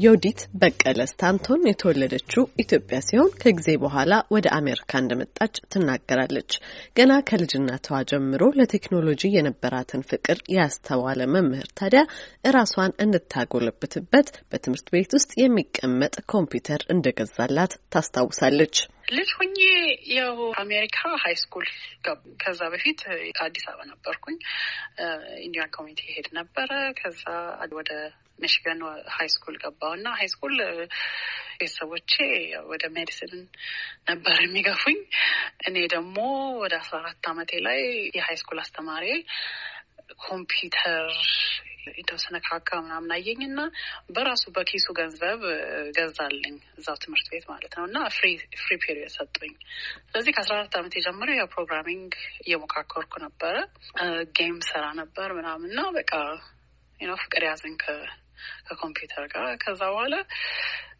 ዮዲት በቀለ ስታንቶን የተወለደችው ኢትዮጵያ ሲሆን ከጊዜ በኋላ ወደ አሜሪካ እንደመጣች ትናገራለች። ገና ከልጅነቷ ጀምሮ ለቴክኖሎጂ የነበራትን ፍቅር ያስተዋለ መምህር ታዲያ እራሷን እንድታጎለብትበት በትምህርት ቤት ውስጥ የሚቀመጥ ኮምፒውተር እንደገዛላት ታስታውሳለች። ልጅ ሁኜ ያው አሜሪካ high school ከዛ በፊት አዲስ አበባ ነበርኩኝ። Indian community ሄድ ነበረ። ከዛ ወደ ሚሽገን high school ገባው እና high school ቤተሰቦቼ ወደ medicine ነበር የሚገፉኝ። እኔ ደግሞ ወደ አስራ አራት አመቴ ላይ የ high school አስተማሪ ኮምፒውተር የተወሰነ ካካ ምናምን አየኝ እና በራሱ በኪሱ ገንዘብ ገዛልኝ እዛው ትምህርት ቤት ማለት ነው እና free period ሰጡኝ። ስለዚህ ከአስራ አራት አመት የጀመረ ያው programming እየሞካከርኩ ነበረ። game ሰራ ነበር ምናምን እና በቃ ፍቅር ያዘኝ ከኮምፒውተር ጋር። ከዛ በኋላ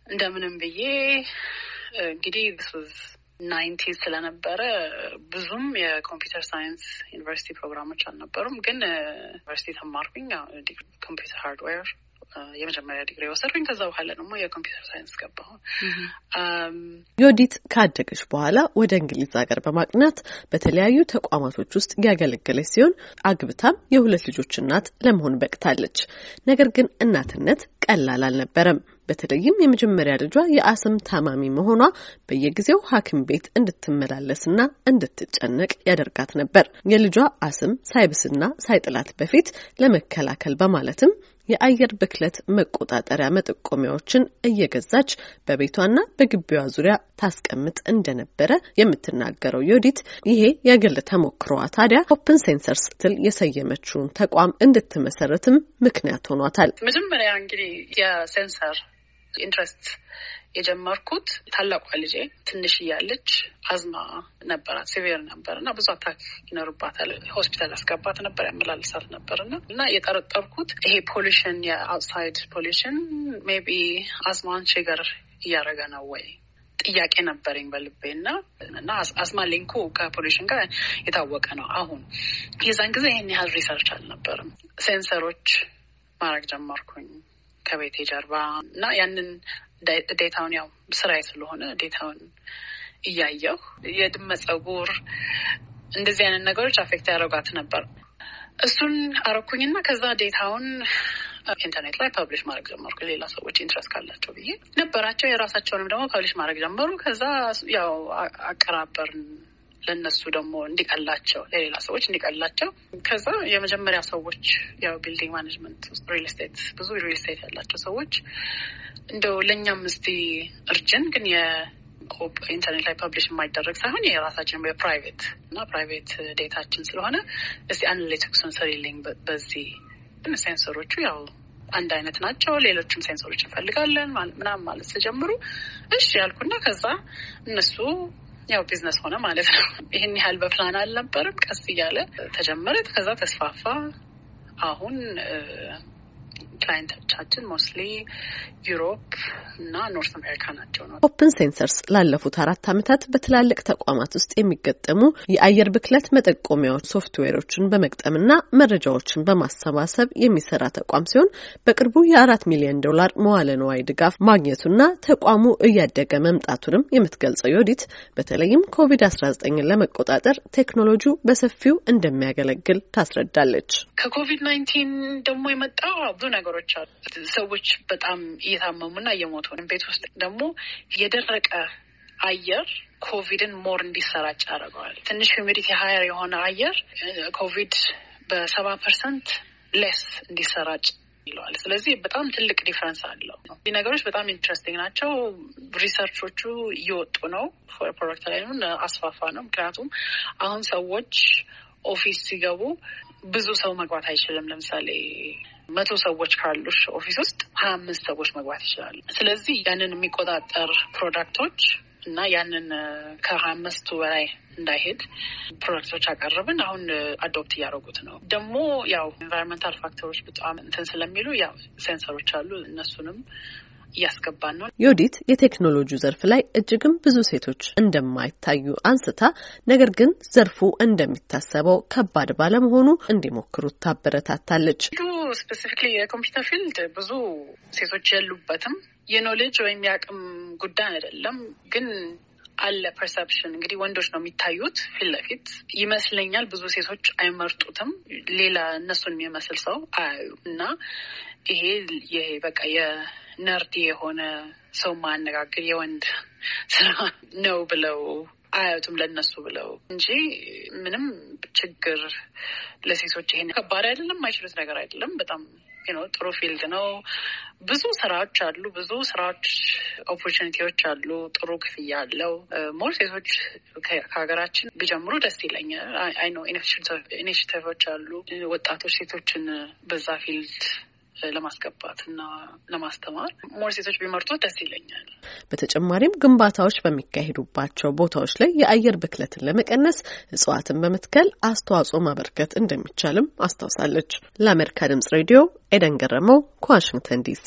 እንደምንም ብዬ እንግዲህ ninety ስለነበረ ብዙም የ computer science ዩኒቨርሲቲ ፕሮግራሞች አልነበሩም። ግን ዩኒቨርሲቲ ተማርኩኝ computer hardware የመጀመሪያ ዲግሪ ወሰድኩኝ። ከዛ በኋላ ደግሞ የ computer science ገባሁ። ዮዲት ካደገች በኋላ ወደ እንግሊዝ ሀገር በማቅናት በተለያዩ ተቋማቶች ውስጥ ያገለገለች ሲሆን አግብታም የሁለት ልጆች እናት ለመሆን በቅታለች። ነገር ግን እናትነት ቀላል አልነበረም። በተለይም የመጀመሪያ ልጇ የአስም ታማሚ መሆኗ በየጊዜው ሐኪም ቤት እንድትመላለስና እንድትጨነቅ ያደርጋት ነበር። የልጇ አስም ሳይብስና ሳይጥላት በፊት ለመከላከል በማለትም የአየር ብክለት መቆጣጠሪያ መጠቆሚያዎችን እየገዛች በቤቷና በግቢዋ ዙሪያ ታስቀምጥ እንደነበረ የምትናገረው ዮዲት ይሄ የግል ተሞክሮዋ ታዲያ ኦፕን ሴንሰር ስትል የሰየመችውን ተቋም እንድትመሰረትም ምክንያት ሆኗታል። መጀመሪያ እንግዲህ የ sensor interest የጀመርኩት ታላቋ ልጄ ትንሽ እያለች አዝማ ነበራት፣ severe ነበር እና ብዙ attack ይኖርባታል። ሆስፒታል ያስገባት ነበር፣ ያመላልሳት ነበር እና እና የጠረጠርኩት ይሄ pollution የ outside pollution maybe asthma ን ችግር እያደረገ ነው ወይ ጥያቄ ነበረኝ በልቤ እና እና asthma link ኡ ከ pollution ጋር የታወቀ ነው። አሁን የዛን ጊዜ ይህን ያህል research አልነበርም። sensor ኦች ማድረግ ጀመርኩኝ ከቤቴ ጀርባ እና ያንን data ውን ያው ስራዬ ስለሆነ data ውን እያየሁ የድመት ጸጉር እንደዚህ አይነት ነገሮች affect ያደረጓት ነበር። እሱን አረኩኝና ከዛ data ውን ኢንተርኔት ላይ publish ማድረግ ጀመርኩ። ሌላ ሰዎች interest ካላቸው ብዬ ነበራቸው። የራሳቸውንም ደግሞ publish ማድረግ ጀመሩ። ከዛ ያው አቀራበርን ለእነሱ ደግሞ እንዲቀላቸው ለሌላ ሰዎች እንዲቀላቸው። ከዛ የመጀመሪያ ሰዎች ያው building management real estate ብዙ real estate ያላቸው ሰዎች እንደው ለእኛም እስቲ እርጅን ግን የኢንተርኔት ላይ publish የማይደረግ ሳይሆን የራሳችን የ private እና private data ችን ስለሆነ እስቲ analytics ኡን ስሪልኝ በዚህ sensor ኦቹ ያው አንድ አይነት ናቸው። ሌሎችም sensor ኦች እንፈልጋለን ምናምን ማለት ተጀምሩ። እሺ ያልኩና ከዛ እነሱ ያው ቢዝነስ ሆነ ማለት ነው። ይህን ያህል በፕላን አልነበርም። ቀስ እያለ ተጀመረ። ከዛ ተስፋፋ። አሁን client ኦቻችን mostly Europe እና North America ናቸው ነው። ኦፕን ሴንሰርስ ላለፉት አራት ዓመታት በትላልቅ ተቋማት ውስጥ የሚገጠሙ የአየር ብክለት መጠቆሚያዎች ሶፍትዌሮችን በመግጠምና መረጃዎችን በማሰባሰብ የሚሰራ ተቋም ሲሆን በቅርቡ የአራት ሚሊዮን ዶላር መዋለ ንዋይ ድጋፍ ማግኘቱና ተቋሙ እያደገ መምጣቱንም የምትገልጸው ዮዲት በተለይም ኮቪድ አስራ ዘጠኝን ለመቆጣጠር ቴክኖሎጂው በሰፊው እንደሚያገለግል ታስረዳለች። ከኮቪድ nineteen ደግሞ የመጣው ብዙ ነገሮች አሉ። ሰዎች በጣም እየታመሙና እየሞቱ ነው። ቤት ውስጥ ደግሞ የደረቀ አየር ኮቪድን more እንዲሰራጭ ያደርገዋል። ትንሽ humidity higher የሆነ አየር ኮቪድ በሰባ percent less እንዲሰራጭ ይለዋል። ስለዚህ በጣም ትልቅ difference አለው። ይህ ነገሮች በጣም interesting ናቸው። research ኦቹ እየወጡ ነው። product ላይ አስፋፋ ነው። ምክንያቱም አሁን ሰዎች office ሲገቡ ብዙ ሰው መግባት አይችልም። ለምሳሌ መቶ ሰዎች ካሉሽ office ውስጥ ሀያ አምስት ሰዎች መግባት ይችላሉ። ስለዚህ ያንን የሚቆጣጠር product ኦች እና ያንን ከሀያ አምስቱ በላይ እንዳይሄድ product ኦች አቀረብን። አሁን adopt እያደረጉት ነው። ደግሞ ያው environmental factor ኦች በጣም እንትን ስለሚሉ ያው sensor ኦች አሉ። እነሱንም እያስገባን ነው። ዮዲት የቴክኖሎጂ ዘርፍ ላይ እጅግም ብዙ ሴቶች እንደማይታዩ አንስታ፣ ነገር ግን ዘርፉ እንደሚታሰበው ከባድ ባለመሆኑ እንዲሞክሩት ታበረታታለች። specifically የ computer field ብዙ ሴቶች የሉበትም። የ knowledge ወይም የአቅም ጉዳይ አይደለም ግን አለ perception እንግዲህ ወንዶች ነው የሚታዩት ፊት ለፊት ይመስለኛል። ብዙ ሴቶች አይመርጡትም። ሌላ እነሱን የሚመስል ሰው አያዩ እና ይሄ ይሄ በቃ የ nerd የሆነ ሰው ማነጋገር የወንድ ስራ ነው ብለው አያዩትም ለነሱ ብለው እንጂ ምንም ችግር ለሴቶች ይሄን ከባድ አይደለም። አይችሉት ነገር አይደለም። በጣም ጥሩ field ነው። ብዙ ስራዎች አሉ። ብዙ ስራዎች opportunity ዎች አሉ። ጥሩ ክፍያ አለው። more ሴቶች ከሀገራችን ቢጀምሩ ደስ ይለኛል። አይ ነው አሉ። ወጣቶች ሴቶችን በዛ field ለማስገባት እና ለማስተማር more ሴቶች ቢመርጡ ደስ ይለኛል። በተጨማሪም ግንባታዎች በሚካሄዱባቸው ቦታዎች ላይ የአየር ብክለትን ለመቀነስ እጽዋትን በመትከል አስተዋጽኦ ማበርከት እንደሚቻልም አስታውሳለች። ለአሜሪካ ድምጽ ሬዲዮ ኤደን ገረመው ከዋሽንግተን ዲሲ